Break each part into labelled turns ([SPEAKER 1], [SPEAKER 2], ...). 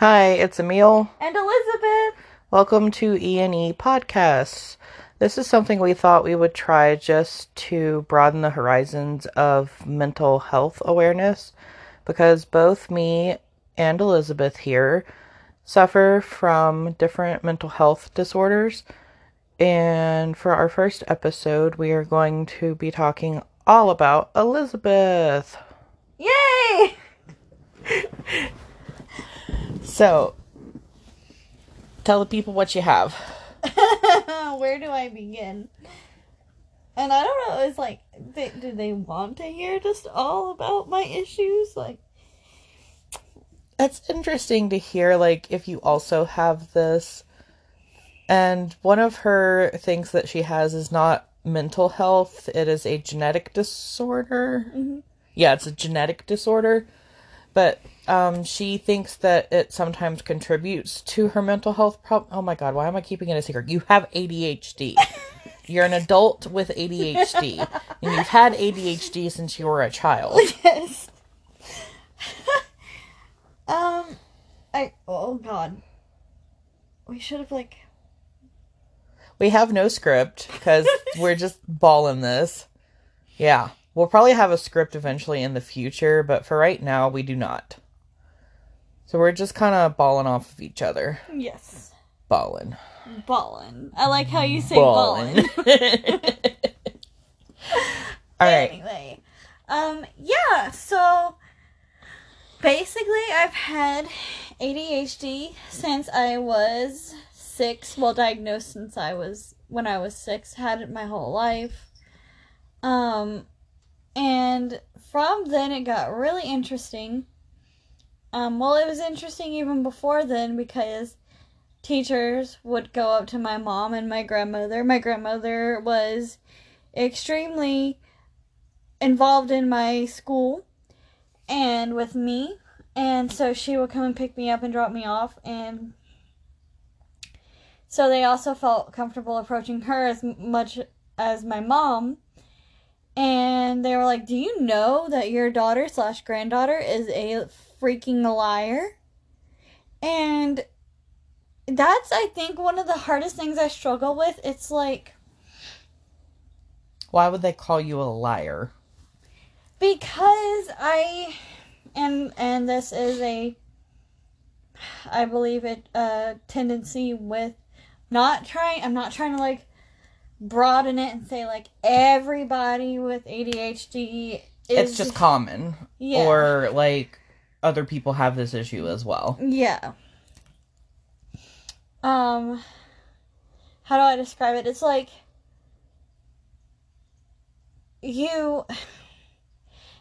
[SPEAKER 1] Hi, it's Emil.
[SPEAKER 2] And Elizabeth.
[SPEAKER 1] Welcome to E&E Podcasts. This is something we thought we would try just to broaden the horizons of mental health awareness because both me and Elizabeth here suffer from different mental health disorders. And for our first episode, we are going to be talking all about Elizabeth.
[SPEAKER 2] Yay!
[SPEAKER 1] So, tell the people what you have.
[SPEAKER 2] Where do I begin? And I don't know, it's like, they, do they want to hear just all about my issues? Like,
[SPEAKER 1] that's interesting to hear, like, if you also have this. And one of her things that she has is not mental health, it is a genetic disorder. Mm-hmm. Yeah, it's a genetic disorder. But um, she thinks that it sometimes contributes to her mental health problem. Oh my god, why am I keeping it a secret? You have ADHD. You're an adult with ADHD. and you've had ADHD since you were a child.
[SPEAKER 2] yes. um, I, oh god. We should have, like,
[SPEAKER 1] We have no script because we're just balling this. Yeah. We'll probably have a script eventually in the future, but for right now, we do not. So we're just kind of balling off of each other.
[SPEAKER 2] yes.
[SPEAKER 1] Balling.
[SPEAKER 2] Ballin'. I like how you say
[SPEAKER 1] Ballin'.
[SPEAKER 2] ballin'.
[SPEAKER 1] All right.
[SPEAKER 2] Anyway, um, yeah. So basically, I've had ADHD since I was six. Well, diagnosed since I was when I was six. Had it my whole life. Um, and from then it got really interesting. Um, well, it was interesting even before then because teachers would go up to my mom and my grandmother. My grandmother was extremely involved in my school and with me and so she would come and pick me up and drop me off and so they also felt comfortable approaching her as much as my mom and they were like do you know that your daughter slash granddaughter is a freaking liar and that's i think one of the hardest things i struggle with it's like
[SPEAKER 1] Why would they call you a liar?
[SPEAKER 2] because I and and this is a I believe it a tendency with not trying I'm not trying to like broaden it and say like everybody with ADHD is
[SPEAKER 1] It's just common.
[SPEAKER 2] Yeah.
[SPEAKER 1] Or like other people have this issue as well.
[SPEAKER 2] Yeah. Um how do I describe it? It's like you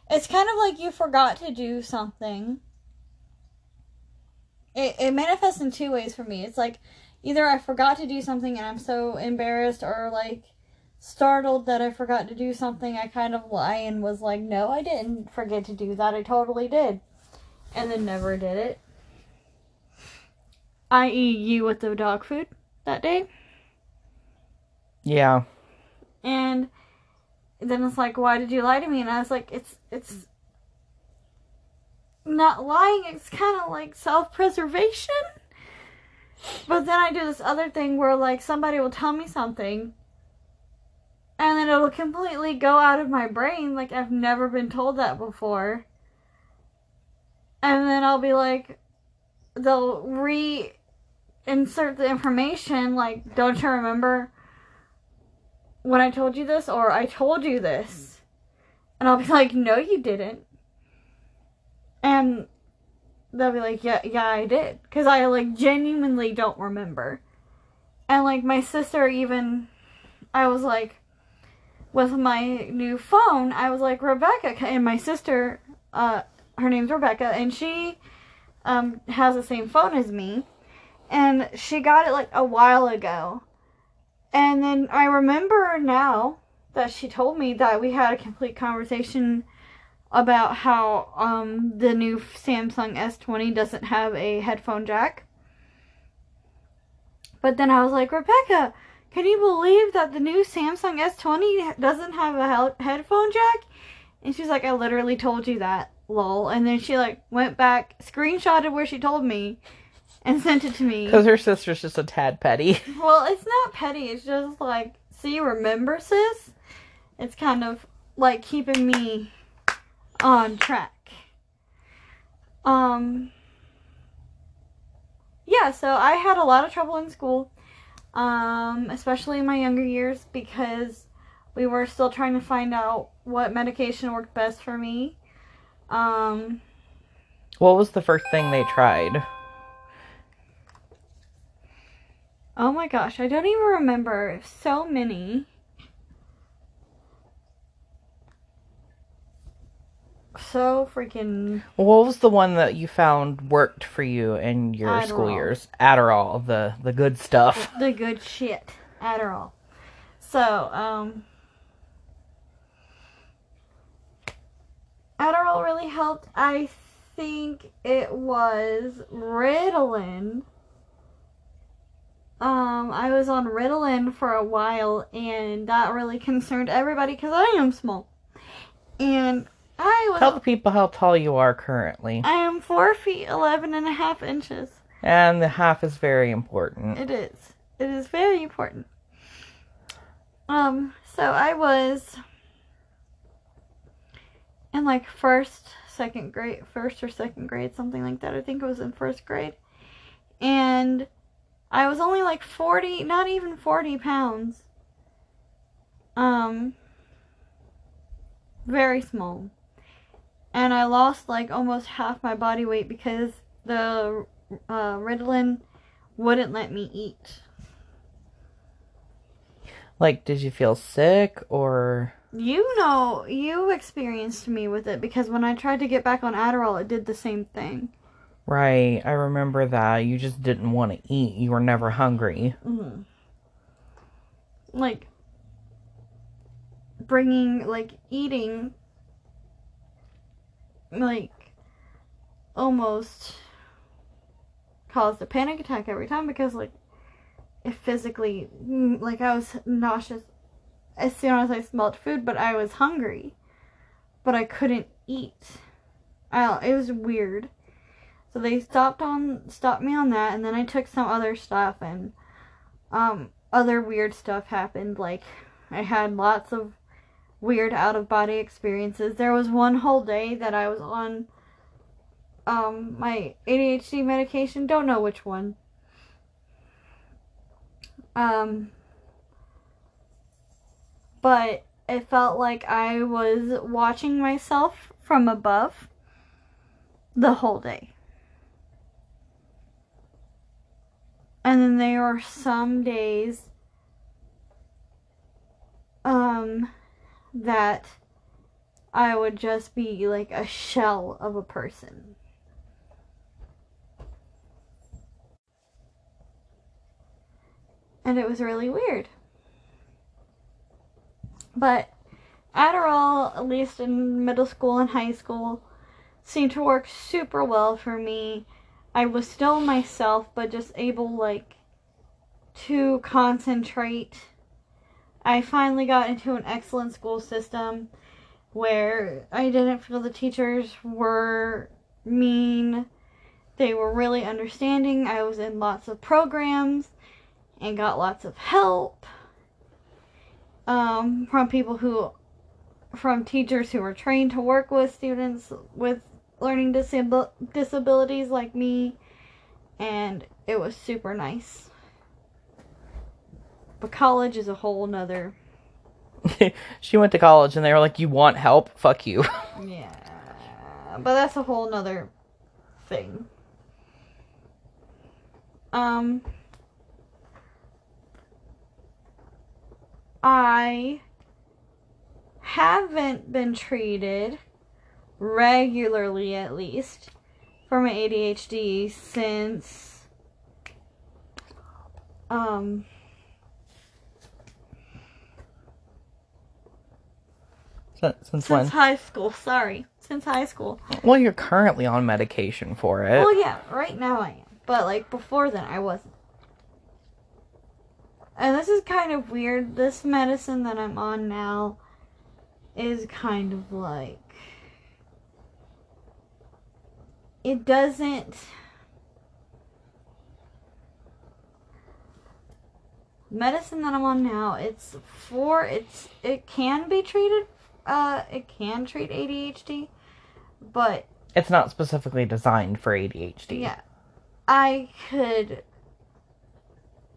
[SPEAKER 2] it's kind of like you forgot to do something. It it manifests in two ways for me. It's like either I forgot to do something and I'm so embarrassed or like startled that I forgot to do something, I kind of lie and was like, "No, I didn't forget to do that. I totally did." And then never did it i.e., you with the dog food that day.
[SPEAKER 1] Yeah.
[SPEAKER 2] And then it's like, why did you lie to me? And I was like, it's it's not lying. It's kind of like self preservation. But then I do this other thing where like somebody will tell me something, and then it'll completely go out of my brain. Like I've never been told that before. And then I'll be like, they'll re insert the information like, don't you remember when I told you this? Or I told you this. And I'll be like, no, you didn't. And they'll be like, yeah, yeah, I did. Because I like genuinely don't remember. And like my sister, even, I was like, with my new phone, I was like, Rebecca, and my sister, uh, her name's Rebecca, and she um, has the same phone as me. And she got it like a while ago. And then I remember now that she told me that we had a complete conversation about how um, the new Samsung S20 doesn't have a headphone jack. But then I was like, Rebecca, can you believe that the new Samsung S20 doesn't have a he- headphone jack? And she's like, I literally told you that, lol. And then she like went back, screenshotted where she told me, and sent it to me.
[SPEAKER 1] Because her sister's just a tad petty.
[SPEAKER 2] Well, it's not petty. It's just like, see, remember, sis? It's kind of like keeping me on track. Um, yeah, so I had a lot of trouble in school, um, especially in my younger years because we were still trying to find out what medication worked best for me. Um,
[SPEAKER 1] What was the first thing they tried?
[SPEAKER 2] oh my gosh, I don't even remember. So many. So freaking
[SPEAKER 1] What was the one that you found worked for you in your school years? Adderall, the the good stuff.
[SPEAKER 2] the good shit. Adderall. So, um Adderall really helped. I think it was Ritalin. Um, I was on Ritalin for a while, and that really concerned everybody because I am small. And I was
[SPEAKER 1] Tell the people how tall you are currently.
[SPEAKER 2] I am four feet eleven and a half inches.
[SPEAKER 1] And the half is very important.
[SPEAKER 2] It is. It is very important. Um, so I was in like first, second grade, first or second grade, something like that. I think it was in first grade. And I was only like 40, not even 40 pounds. Um, very small. And I lost like almost half my body weight because the uh, Ritalin wouldn't let me eat.
[SPEAKER 1] Like, did you feel sick or
[SPEAKER 2] You know, you experienced me with it because when I tried to get back on Adderall, it did the same thing.
[SPEAKER 1] right? I remember that you just didn't want to eat. You were never hungry.
[SPEAKER 2] hmm Like, bringing, like, eating, like, almost caused a panic attack every time because, like, it physically, mm, like, I was nauseous as soon as I smelled food, but I was hungry. But I couldn't eat. I don't, it was weird. So they stopped on stopped me on that and then I took some other stuff and um other weird stuff happened like I had lots of weird out of body experiences. There was one whole day that I was on um my ADHD medication, don't know which one. Um but it felt like I was watching myself from above the whole day. And then there are some days um that I would just be like a shell of a person. And it was really weird. But Adderall, at least in middle school and high school, seemed to work super well for me. I was still myself, but just able, like, to concentrate. I finally got into an excellent school system where I didn't feel the teachers were mean. They were really understanding. I was in lots of programs and got lots of help um, from people who, from teachers who were trained to work with students with learning disabil- disabilities like me, and it was super nice. But college is a whole nother.
[SPEAKER 1] she went to college and they were like, "You want help? Fuck you."
[SPEAKER 2] Yeah. But that's a whole nother thing. Um. I haven't been treated regularly, at least, for my ADHD since. Um.
[SPEAKER 1] since, since
[SPEAKER 2] Since
[SPEAKER 1] when?
[SPEAKER 2] high school, sorry. Since high school.
[SPEAKER 1] Well, you're currently on medication for it.
[SPEAKER 2] Well, yeah, right now I am. But, like, before then, I wasn't. And this is kind of weird. This medicine that I'm on now is kind of like. It doesn't. Medicine that I'm on now, it's for. It's. It can be treated. Uh, it can treat ADHD, but.
[SPEAKER 1] It's not specifically designed for ADHD.
[SPEAKER 2] Yeah. I could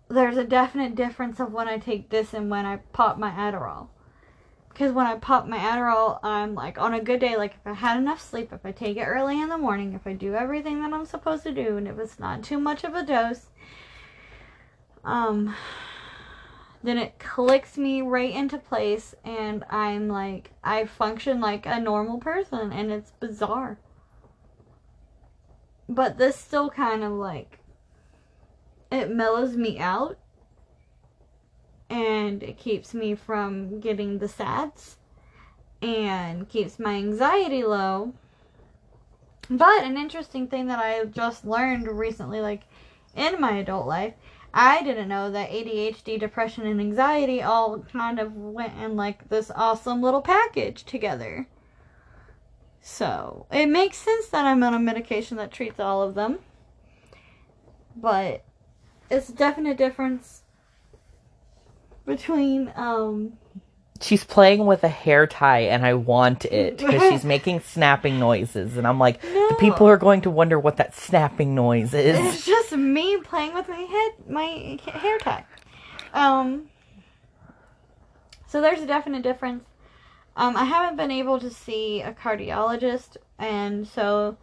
[SPEAKER 2] there's a definite difference of when I take this and when I pop my Adderall. Because when I pop my Adderall, I'm like on a good day, like if I had enough sleep, if I take it early in the morning, if I do everything that I'm supposed to do, and if it's not too much of a dose, um, then it clicks me right into place, and I'm like, I function like a normal person, and it's bizarre. But this still kind of like, it mellows me out and it keeps me from getting the sads and keeps my anxiety low. But an interesting thing that I just learned recently, like in my adult life, I didn't know that ADHD, depression, and anxiety all kind of went in like this awesome little package together. So it makes sense that I'm on a medication that treats all of them. But it's a definite difference between um
[SPEAKER 1] She's playing with a hair tie, and I want it because she's making snapping noises, and I'm like, the people are going to wonder what that snapping noise is.
[SPEAKER 2] it's just me playing with my head my hair tie. Um so there's a definite difference. Um I haven't been able to see a cardiologist and so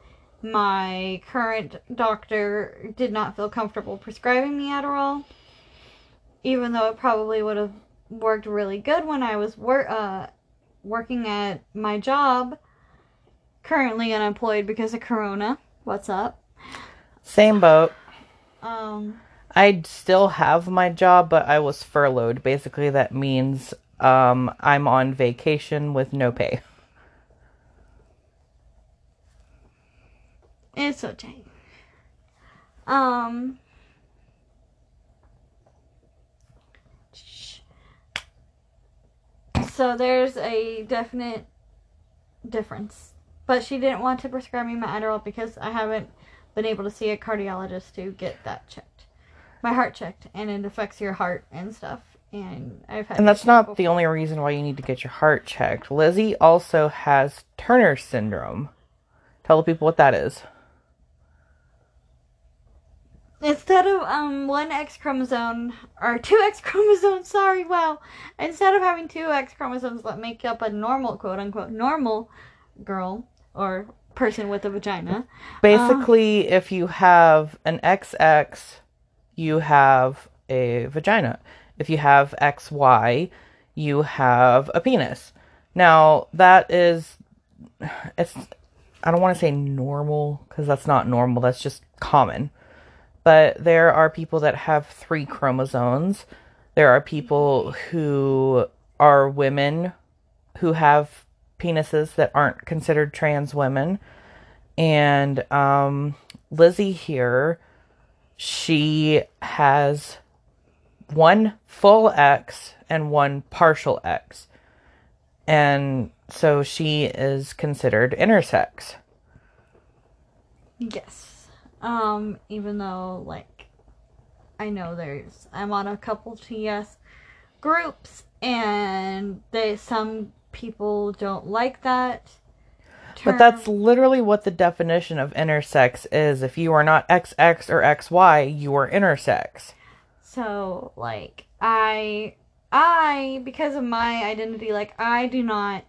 [SPEAKER 2] my current doctor did not feel comfortable prescribing me Adderall even though it probably would have worked really good when I was wor- uh, working at my job currently unemployed because of corona. What's up?
[SPEAKER 1] Same boat.
[SPEAKER 2] Um
[SPEAKER 1] I still have my job, but I was furloughed. Basically, that means um, I'm on vacation with no pay.
[SPEAKER 2] It's okay. Um. shh. So there's a definite difference. But she didn't want to prescribe me my Adderall because I haven't been able to see a cardiologist to get that checked. My heart checked, and it affects your heart and stuff. And I've had.
[SPEAKER 1] And that's not the only reason why you need to get your heart checked. Lizzie also has Turner syndrome. Tell the people what that is.
[SPEAKER 2] Instead of um one X chromosome or two X chromosomes, sorry, wow. Instead of having two X chromosomes that make up a normal quote unquote normal girl or person with a vagina.
[SPEAKER 1] Basically, if you have an XX, you have a vagina. If you have XY, you have a penis. Now, that is it's I don't want to say normal cuz that's not normal, that's just common. But there are people that have three chromosomes. There are people who are women who have penises that aren't considered trans women and um, Lizzie here, she has one full X and one partial X, and so she is considered intersex.
[SPEAKER 2] Yes. Um, even though like I know there's I'm on a couple TS groups and they some people don't like that.
[SPEAKER 1] But that's literally what the definition of intersex is. If you are not XX or XY, you are intersex.
[SPEAKER 2] So, like, I, I, because of my identity, like, I do not,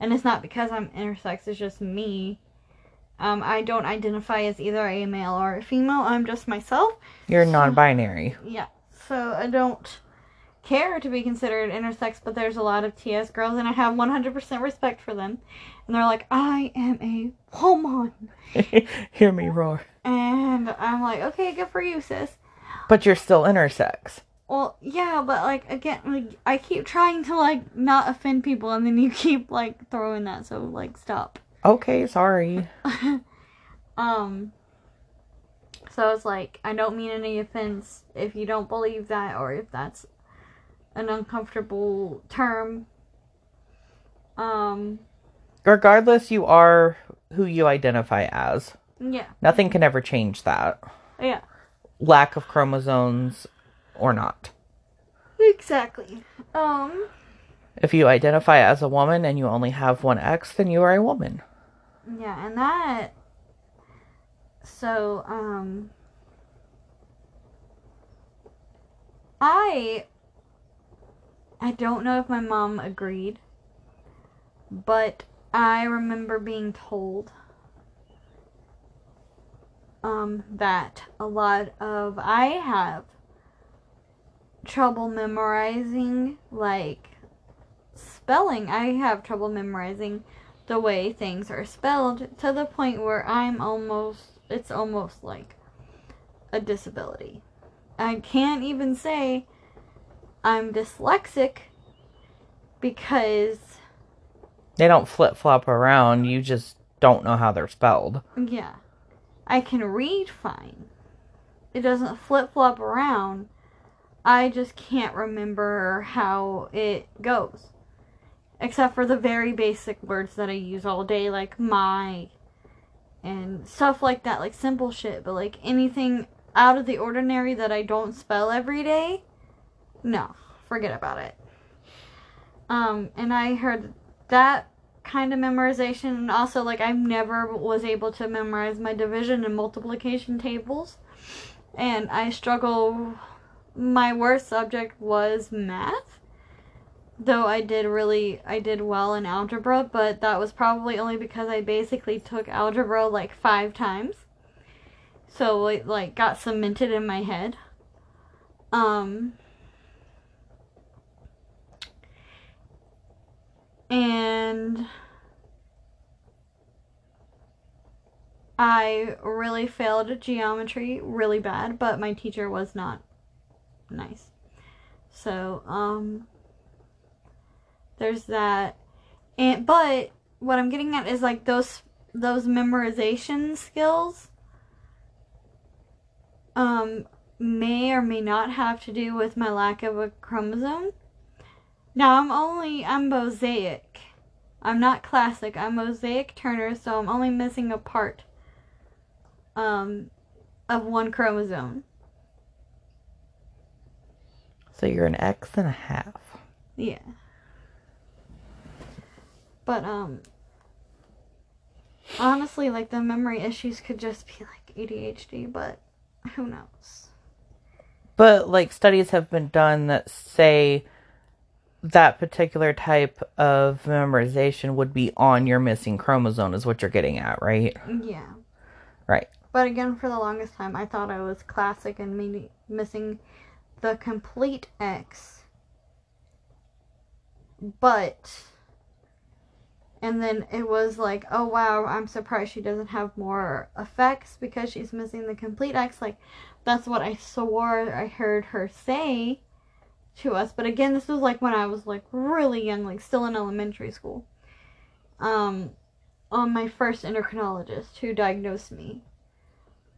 [SPEAKER 2] and it's not because I'm intersex, it's just me. Um, I don't identify as either a male or a female. I'm just myself.
[SPEAKER 1] You're non binary.
[SPEAKER 2] Yeah. So I don't care to be considered intersex, but there's a lot of TS girls, and I have 100% respect for them. And they're like, I am a woman.
[SPEAKER 1] Hear me roar.
[SPEAKER 2] And I'm like, okay, good for you, sis.
[SPEAKER 1] But you're still intersex.
[SPEAKER 2] Well, yeah, but like again, like I keep trying to like not offend people, and then you keep like throwing that. So like, stop.
[SPEAKER 1] Okay, sorry.
[SPEAKER 2] Um. So it's like I don't mean any offense if you don't believe that, or if that's an uncomfortable term. Um.
[SPEAKER 1] Regardless, you are who you identify as.
[SPEAKER 2] Yeah.
[SPEAKER 1] Nothing can ever change that.
[SPEAKER 2] Yeah.
[SPEAKER 1] Lack of chromosomes or not.
[SPEAKER 2] Exactly. Um.
[SPEAKER 1] If you identify as a woman and you only have one X, then you are a woman.
[SPEAKER 2] Yeah, and that. So, um. I. I don't know if my mom agreed, but I remember being told um, that a lot of I have trouble memorizing like spelling. I have trouble memorizing the way things are spelled to the point where I'm almost it's almost like a disability. I can't even say I'm dyslexic because
[SPEAKER 1] They don't flip flop around, you just don't know how they're spelled.
[SPEAKER 2] yeah, I can read fine. It doesn't flip flop around. I just can't remember how it goes. Except for the very basic words that I use all day, like my and stuff like that, like simple shit. But like anything out of the ordinary that I don't spell every day, no, forget about it. Um, and I heard that kind of memorization, and also like I never was able to memorize my division and multiplication tables, and I struggle. My worst subject was math, though I did really I did well in algebra, but that was probably only because I basically took algebra like five times, so it like got cemented in my head. Um. And I really failed geometry really bad, but my teacher was not nice. So, um there's that. And but what I'm getting at is like those those memorization skills um may or may not have to do with my lack of a chromosome. Now I'm only I'm mosaic. I'm not classic. I'm mosaic Turner, so I'm only missing a part um of one chromosome.
[SPEAKER 1] So you're an X and a half.
[SPEAKER 2] Yeah. But um honestly like the memory issues could just be like ADHD, but who knows.
[SPEAKER 1] But like studies have been done that say that particular type of memorization would be on your missing chromosome is what you're getting at, right?
[SPEAKER 2] Yeah.
[SPEAKER 1] Right.
[SPEAKER 2] But again, for the longest time, I thought I was classic and meaning, missing the complete X. But, and then it was like, oh wow, I'm surprised she doesn't have more effects because she's missing the complete X. Like, that's what I swore I heard her say to us. But again, this was like when I was like really young, like still in elementary school. Um, on my first endocrinologist who diagnosed me.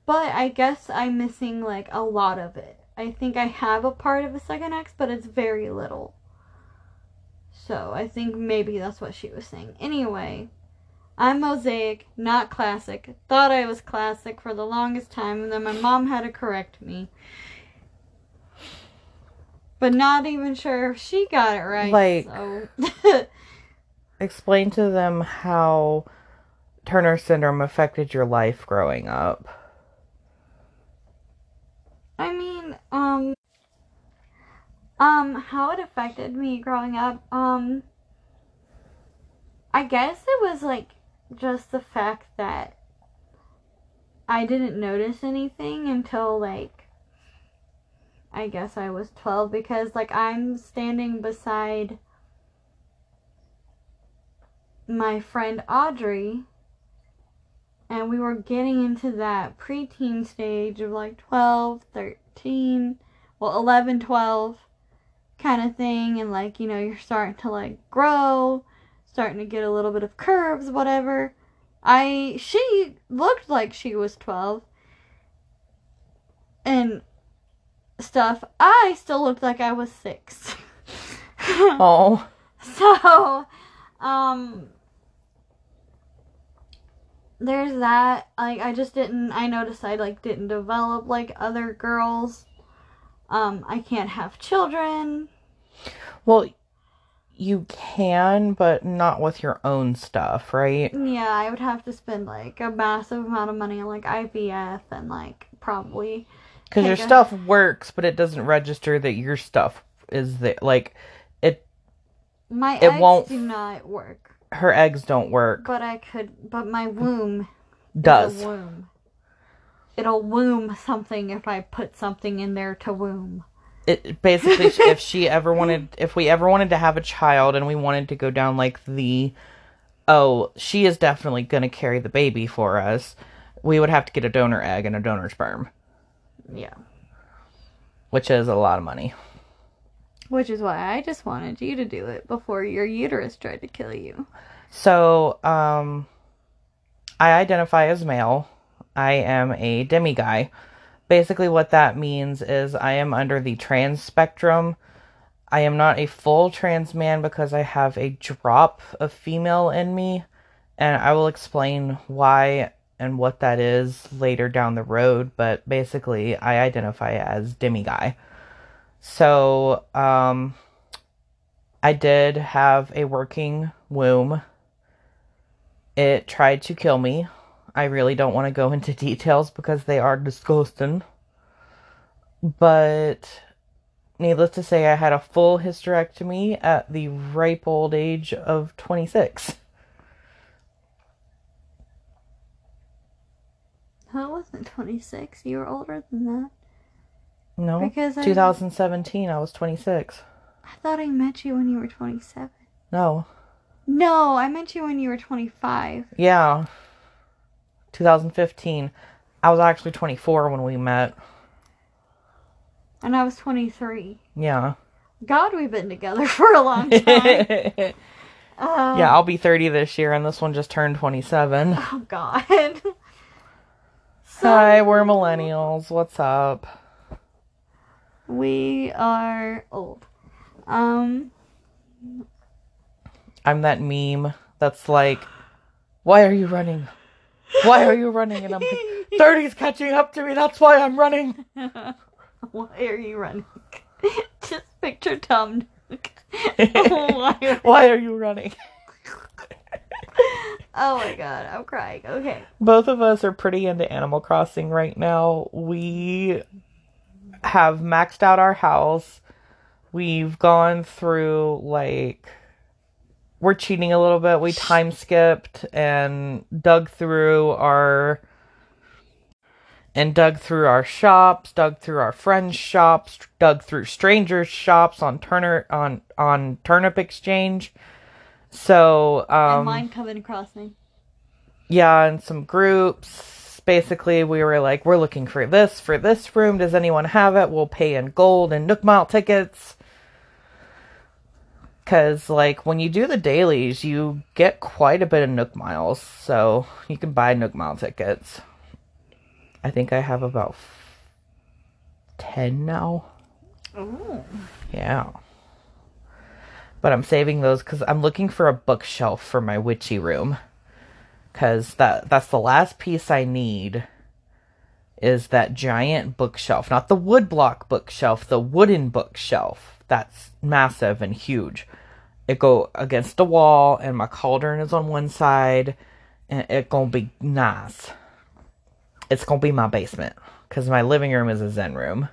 [SPEAKER 2] But I guess I'm missing like a lot of it. I think I have a part of a second X, but it's very little. So I think maybe that's what she was saying. Anyway, I'm mosaic, not classic. Thought I was classic for the longest time, and then my mom had to correct me. But not even sure if she got it right.
[SPEAKER 1] Like-
[SPEAKER 2] so.
[SPEAKER 1] Explain to them how Turner syndrome affected your life growing up.
[SPEAKER 2] I mean, um, um, how it affected me growing up, um, I guess it was like just the fact that I didn't notice anything until like, I guess I was 12 because like I'm standing beside my friend Audrey and we were getting into that preteen stage of like 12, 13, well 11, 12 kind of thing and like, you know, you're starting to like grow, starting to get a little bit of curves, whatever. I she looked like she was 12 and stuff. I still looked like I was 6.
[SPEAKER 1] Oh,
[SPEAKER 2] So, um, there's that. Like, I just didn't. I noticed I like didn't develop like other girls. Um, I can't have children.
[SPEAKER 1] Well, you can, but not with your own stuff, right?
[SPEAKER 2] Yeah, I would have to spend like a massive amount of money on like IVF and like probably
[SPEAKER 1] Because your
[SPEAKER 2] a-
[SPEAKER 1] stuff works, but it doesn't register that your stuff is there. Like, it,
[SPEAKER 2] my
[SPEAKER 1] It
[SPEAKER 2] eggs
[SPEAKER 1] won't-
[SPEAKER 2] do not work.
[SPEAKER 1] her eggs don't work.
[SPEAKER 2] But I could but my womb
[SPEAKER 1] Does.
[SPEAKER 2] womb. It'll womb something if I put something in there to womb.
[SPEAKER 1] it basically if she ever wanted if we ever wanted to have a child and we wanted to go down like the oh she is definitely going to carry the baby for us we would have to get a donor egg and a donor sperm
[SPEAKER 2] Yeah.
[SPEAKER 1] which is a lot of money
[SPEAKER 2] Which is why I just wanted you to do it before your uterus tried to kill you.
[SPEAKER 1] so um i identify as male i am a demi guy basically what that means is i am under the trans spectrum I am not a full trans man because I have a drop of female in me, and I will explain why and what that is later down the road. But basically, I identify as demi guy. So, um, I did have a working womb. It tried to kill me. I really don't want to go into details because they are disgusting. But needless to say, I had a full hysterectomy at the ripe old age of 26.
[SPEAKER 2] I wasn't 26. You were older than that.
[SPEAKER 1] No,
[SPEAKER 2] Because I-
[SPEAKER 1] 2017, I was 26.
[SPEAKER 2] I thought I met you when you were 27.
[SPEAKER 1] No,
[SPEAKER 2] No, I met you when you were 25.
[SPEAKER 1] yeah, 2015. I was actually 24 when we met.
[SPEAKER 2] And I was 23.
[SPEAKER 1] Yeah.
[SPEAKER 2] God, we've been together for a long time.
[SPEAKER 1] yeah,
[SPEAKER 2] Um,
[SPEAKER 1] I'll be 30 this year, and this one just turned 27.
[SPEAKER 2] Oh, God.
[SPEAKER 1] Hi, we're millennials. What's up?
[SPEAKER 2] We are old. Um,
[SPEAKER 1] I'm that meme that's like, why are you running? Why are you running? And I'm like, 30's catching up to me. That's why I'm running.
[SPEAKER 2] why are you running? Just picture Tom Nook. why are-
[SPEAKER 1] Why are you running?
[SPEAKER 2] oh my god, I'm crying. Okay.
[SPEAKER 1] Both of us are pretty into Animal Crossing right now. We have maxed out our house. We've gone through like we're cheating a little bit. We time skipped and dug through our and dug through our shops, dug through our friends' shops, dug through strangers' shops on Turner on on Turnip Exchange. So um
[SPEAKER 2] and mine coming across me.
[SPEAKER 1] yeah, and some groups. Basically, we were like, we're looking for this for this room. Does anyone have it? We'll pay in gold and Nook Mile tickets. Because, like, when you do the dailies, you get quite a bit of Nook Miles. So you can buy Nook Mile tickets. I think I have about f- 10 now.
[SPEAKER 2] Ooh.
[SPEAKER 1] Yeah. But I'm saving those because I'm looking for a bookshelf for my witchy room. Because that, that's the last piece I need is that giant bookshelf. Not the woodblock bookshelf, the wooden bookshelf. That's massive and huge. It go against the wall and my cauldron is on one side and it gonna be nice. It's gonna be my basement. Because my living room is a zen room.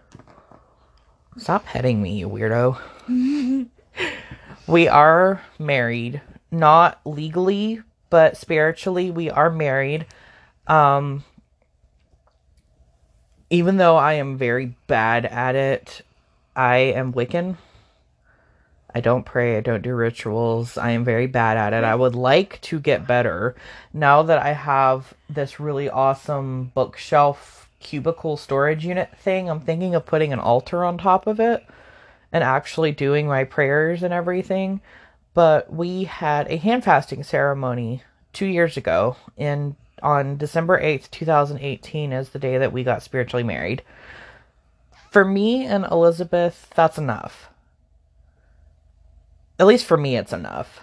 [SPEAKER 1] Stop petting me, you weirdo. we are married, not legally, but spiritually we are married. Um even though I am very bad at it, I am Wiccan. I don't pray, I don't do rituals. I am very bad at it. I would like to get better. Now that I have this really awesome bookshelf cubicle storage unit thing, I'm thinking of putting an altar on top of it and actually doing my prayers and everything. But we had a hand fasting ceremony two years ago, and on December 8th, 2018, is the day that we got spiritually married. For me and Elizabeth, that's enough. At least for me, it's enough.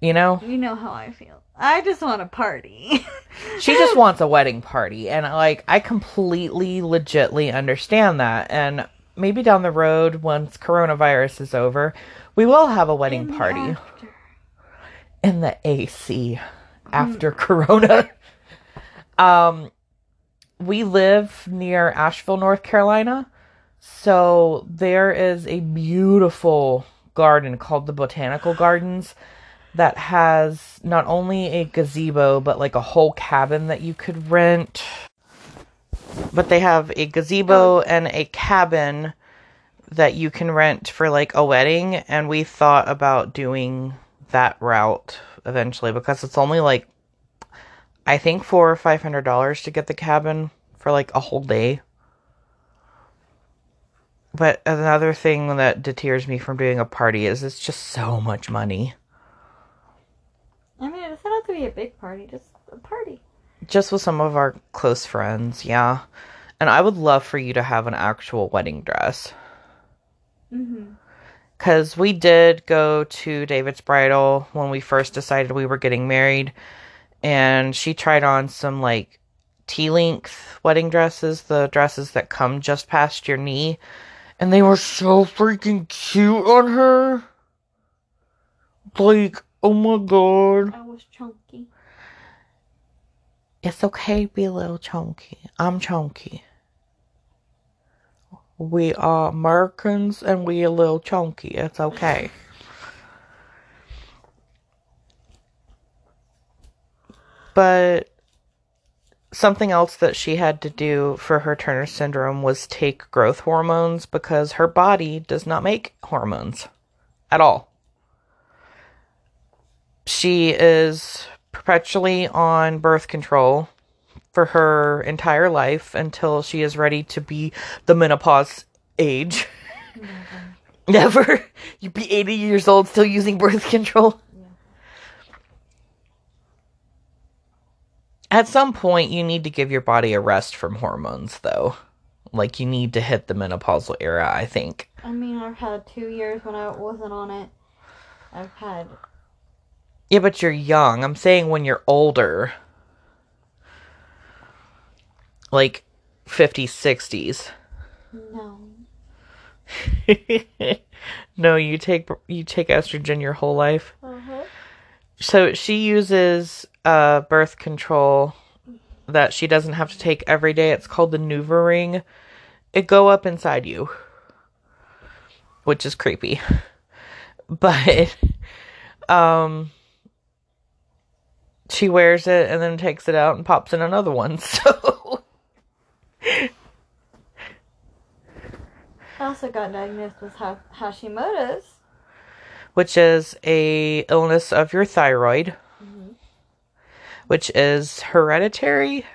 [SPEAKER 1] You know?
[SPEAKER 2] You know how I feel. I just want a party.
[SPEAKER 1] She just wants a wedding party. And like, I completely, legitly understand that. And maybe down the road, once coronavirus is over, we will have a wedding
[SPEAKER 2] In
[SPEAKER 1] party
[SPEAKER 2] after.
[SPEAKER 1] in the AC after Corona. Um, we live near Asheville, North Carolina. So there is a beautiful garden called the Botanical Gardens that has not only a gazebo, but like a whole cabin that you could rent. But they have a gazebo oh. and a cabin that you can rent for like a wedding. And we thought about doing that route eventually because it's only like, I think four or five hundred dollars to get the cabin for like a whole day. But another thing that deters me from doing a party is it's just so much money.
[SPEAKER 2] I mean, it doesn't have to be a big party, just a party.
[SPEAKER 1] Just with some of our close friends, yeah. And I would love for you to have an actual wedding dress.
[SPEAKER 2] Mm-hmm.
[SPEAKER 1] Because we did go to David's Bridal when we first decided we were getting married. And she tried on some like T length wedding dresses, the dresses that come just past your knee. And they were so freaking cute on her. Like, oh my god.
[SPEAKER 2] I was chunky.
[SPEAKER 1] It's okay to be a little chunky. I'm chunky. We are Americans and we are a little chunky. It's okay. But something else that she had to do for her Turner syndrome was take growth hormones because her body does not make hormones at all. She is perpetually on birth control for her entire life until she is ready to be the menopause age. Never. You'd be 80 years old still using birth control. At some point, you need to give your body a rest from hormones, though. Like, you need to hit the menopausal era, I think.
[SPEAKER 2] I mean, I've had two years when I wasn't on it. I've had.
[SPEAKER 1] Yeah, but you're young. I'm saying when you're older. Like 50s, 60s.
[SPEAKER 2] No.
[SPEAKER 1] no, you take you take estrogen your whole life.
[SPEAKER 2] Uh-huh.
[SPEAKER 1] So she uses uh birth control that she doesn't have to take every day. It's called the NuvaRing. It go up inside you, which is creepy. But um she wears it and then takes it out and pops in another one. So
[SPEAKER 2] I also got diagnosed with ha- Hashimoto's.
[SPEAKER 1] Which is a illness of your thyroid, mm-hmm. which is hereditary,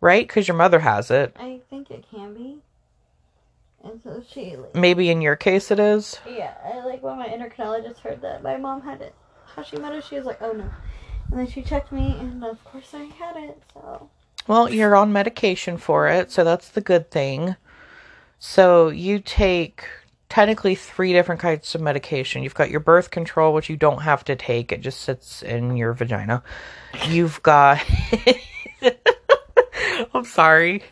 [SPEAKER 1] right? Because your mother has it.
[SPEAKER 2] I think it can be. And so she, like,
[SPEAKER 1] Maybe in your case it is.
[SPEAKER 2] yeah, I like when my endocrinologist heard that my mom had it. How she met Hashimoto, she was like, oh no. And then she checked me, and of course I had it, so.
[SPEAKER 1] Well, you're on medication for it, so that's the good thing. So you take technically three different kinds of medication. You've got your birth control, which you don't have to take, it just sits in your vagina. You've got. I'm sorry.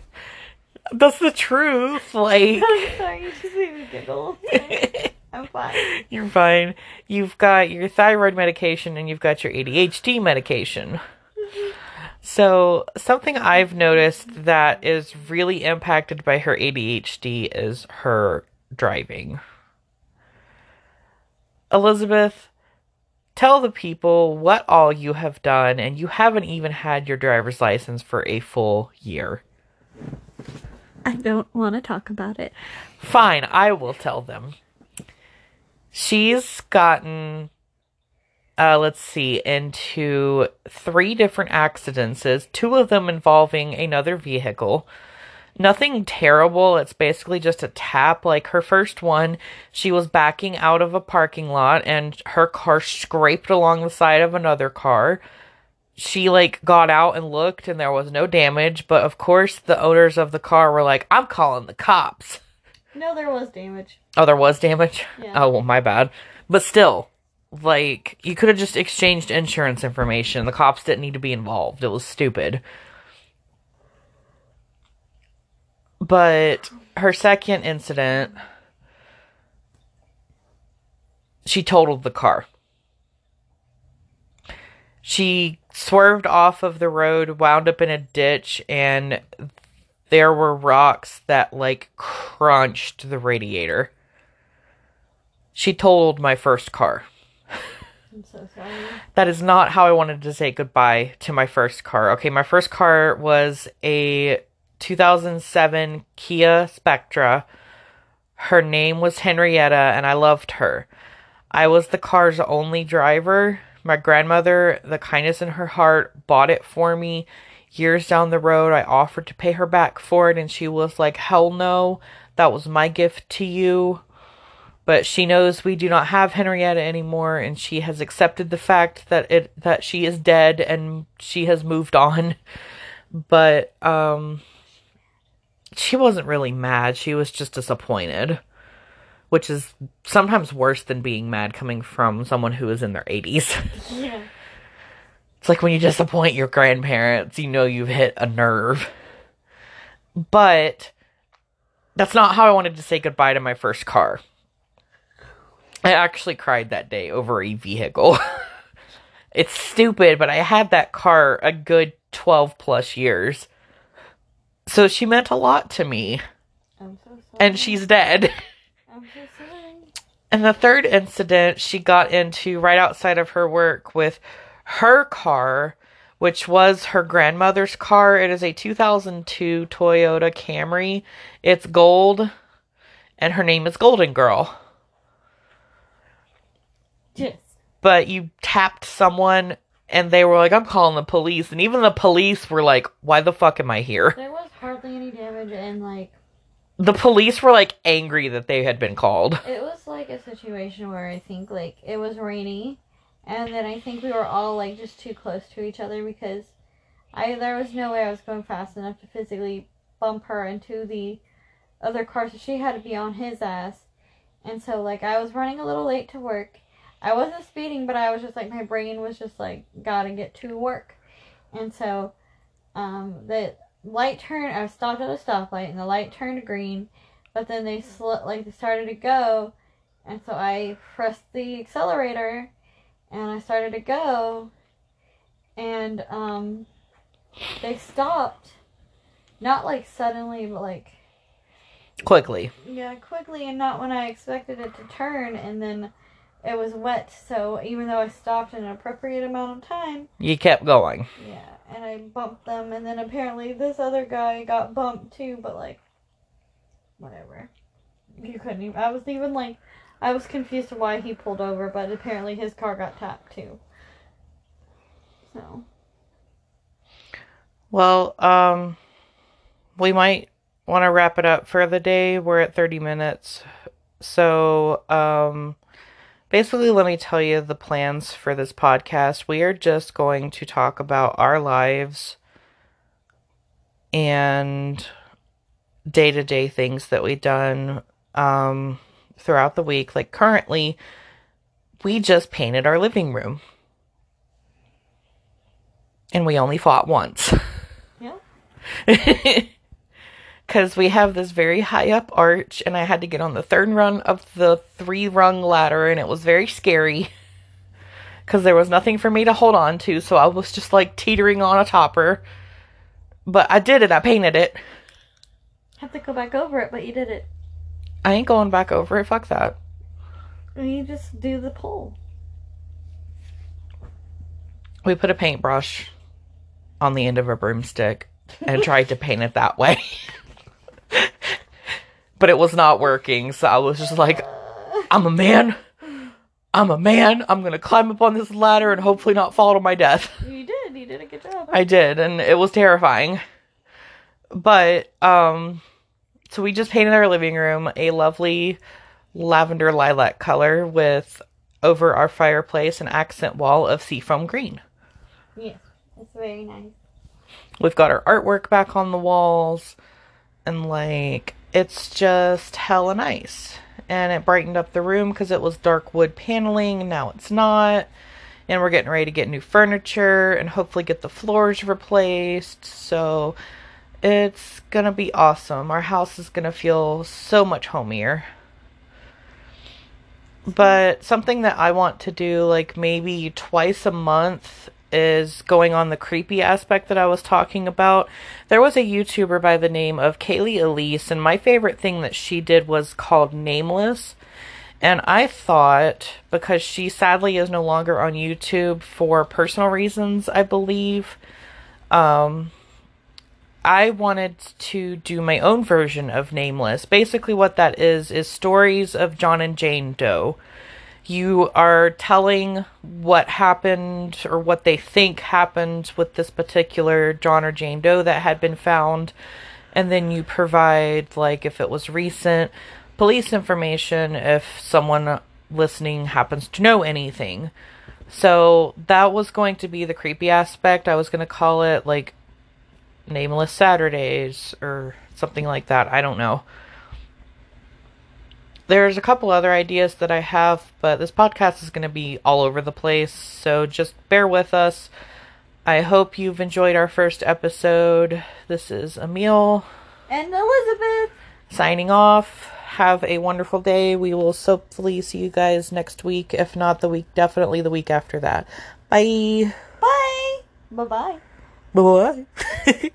[SPEAKER 1] That's the truth. Like.
[SPEAKER 2] I'm sorry, you just made me giggle. I'm fine.
[SPEAKER 1] You're fine. You've got your thyroid medication and you've got your ADHD medication. Mm-hmm. So, something I've noticed that is really impacted by her ADHD is her driving. Elizabeth, tell the people what all you have done, and you haven't even had your driver's license for a full year.
[SPEAKER 2] I don't want to talk about it.
[SPEAKER 1] Fine, I will tell them. She's gotten, uh, let's see, into three different accidents, two of them involving another vehicle. Nothing terrible. It's basically just a tap. Like her first one, she was backing out of a parking lot and her car scraped along the side of another car. She like got out and looked and there was no damage, but of course the owners of the car were like, I'm calling the cops.
[SPEAKER 2] No, there was damage.
[SPEAKER 1] Oh, there was damage?
[SPEAKER 2] Yeah.
[SPEAKER 1] Oh, well, my bad. But still, Like, you could have just exchanged insurance information. The cops didn't need to be involved. It was stupid. But her second incident, she totaled the car. She swerved off of the road, wound up in a ditch, and there were rocks that like crunched the radiator. She totaled my first car.
[SPEAKER 2] I'm so sorry.
[SPEAKER 1] That is not how I wanted to say goodbye to my first car. Okay, my first car was a 2007 Kia Spectra. Her name was Henrietta, and I loved her. I was the car's only driver. My grandmother, the kindness in her heart, bought it for me. Years down the road, I offered to pay her back for it, and she was like, Hell no, that was my gift to you. But she knows we do not have Henrietta anymore, and she has accepted the fact that it that she is dead and she has moved on. But um she wasn't really mad, she was just disappointed which is sometimes worse than being mad coming from someone who is in their 80s.
[SPEAKER 2] Yeah.
[SPEAKER 1] It's like when you disappoint your grandparents, you know you've hit a nerve. But that's not how I wanted to say goodbye to my first car. I actually cried that day over a vehicle. it's stupid, but I had that car a good 12 plus years. So she meant a lot to me.
[SPEAKER 2] I'm so sorry.
[SPEAKER 1] And she's dead.
[SPEAKER 2] I'm so sorry.
[SPEAKER 1] And the third incident she got into right outside of her work with her car, which was her grandmother's car. It is a 2002 Toyota Camry. It's gold, and her name is Golden Girl.
[SPEAKER 2] Yes.
[SPEAKER 1] But you tapped someone, and they were like, I'm calling the police. And even the police were like, Why the fuck am I here?
[SPEAKER 2] There was hardly any damage, and like
[SPEAKER 1] The police were like angry that they had been called.
[SPEAKER 2] it was like a situation where I think like it was rainy, and then I think we were all like just too close to each other because I there was no way I was going fast enough to physically bump her into the other car, so she had to be on his ass, and so like I was running a little late to work. I wasn't speeding, but I was just like my brain was just like gotta get to work, and so um the light turned. I stopped at a stoplight, and the light turned green, but then they sl- like they started to go, and so I pressed the accelerator, and I started to go, and um, they stopped, not like suddenly, but like
[SPEAKER 1] Quickly.
[SPEAKER 2] yeah, quickly, and not when I expected it to turn, and then it was wet. So even though I stopped in an appropriate amount of time,
[SPEAKER 1] You kept going.
[SPEAKER 2] yeah, and I bumped them, and then apparently this other guy got bumped too, but like, whatever. You couldn't even. I was even like, I was confused why he pulled over, but apparently his car got tapped too. So
[SPEAKER 1] Well, um, we might want to wrap it up for the day. We're at 30 minutes. So, um, basically, let me tell you the plans for this podcast. We are just going to talk about our lives and day to day things that we've done, um, throughout the week. Like, currently, we just painted our living room. And we only fought once.
[SPEAKER 2] yeah,
[SPEAKER 1] because we have this very high up arch and i had to get on the third rung of the three rung ladder and it was very scary because there was nothing for me to hold on to so i was just like teetering on a topper. But i did it. I painted it.
[SPEAKER 2] Have to go back over it, but you did it.
[SPEAKER 1] i ain't going back over it. Fuck that.
[SPEAKER 2] You just do the pull.
[SPEAKER 1] we put a paintbrush on the end of a broomstick and tried to paint it that way but it was not working so i was just like i'm a man i'm a man i'm gonna climb up on this ladder and hopefully not fall to my death
[SPEAKER 2] You did. You did a good job.
[SPEAKER 1] i did and it was terrifying but um so we just painted our living room a lovely lavender lilac color with over our fireplace an accent wall of seafoam green
[SPEAKER 2] yes, it's very nice.
[SPEAKER 1] We've got our artwork back on the walls, and like it's just hella nice. and it brightened up the room because it was dark wood paneling. Now it's not. And we're getting ready to get new furniture and hopefully get the floors replaced. So it's gonna be awesome. Our house is gonna feel so much homier. But something that I want to do, like maybe twice a month, is going on the creepy aspect that I was talking about. There was a YouTuber by the name of Kaylee Elise, and my favorite thing that she did was called Nameless. And I thought, because she sadly is no longer on YouTube for personal reasons, I believe, um, I wanted to do my own version of Nameless. Basically, what that is, is stories of John and Jane Doe. You are telling what happened or what they think happened with this particular John or Jane Doe that had been found. And then you provide, like, if it was recent, police information if someone listening happens to know anything. So that was going to be the creepy aspect. I was going to call it, like, Nameless Saturdays or something like that. I don't know. There's a couple other ideas that I have, but this podcast is going to be all over the place, so just bear with us. I hope you've enjoyed our first episode. This is Emil.
[SPEAKER 2] And Elizabeth.
[SPEAKER 1] Signing off. Have a wonderful day. We will hopefully see you guys next week. If not the week, definitely the week after that. Bye.
[SPEAKER 2] Bye. Bye bye.
[SPEAKER 1] Bye.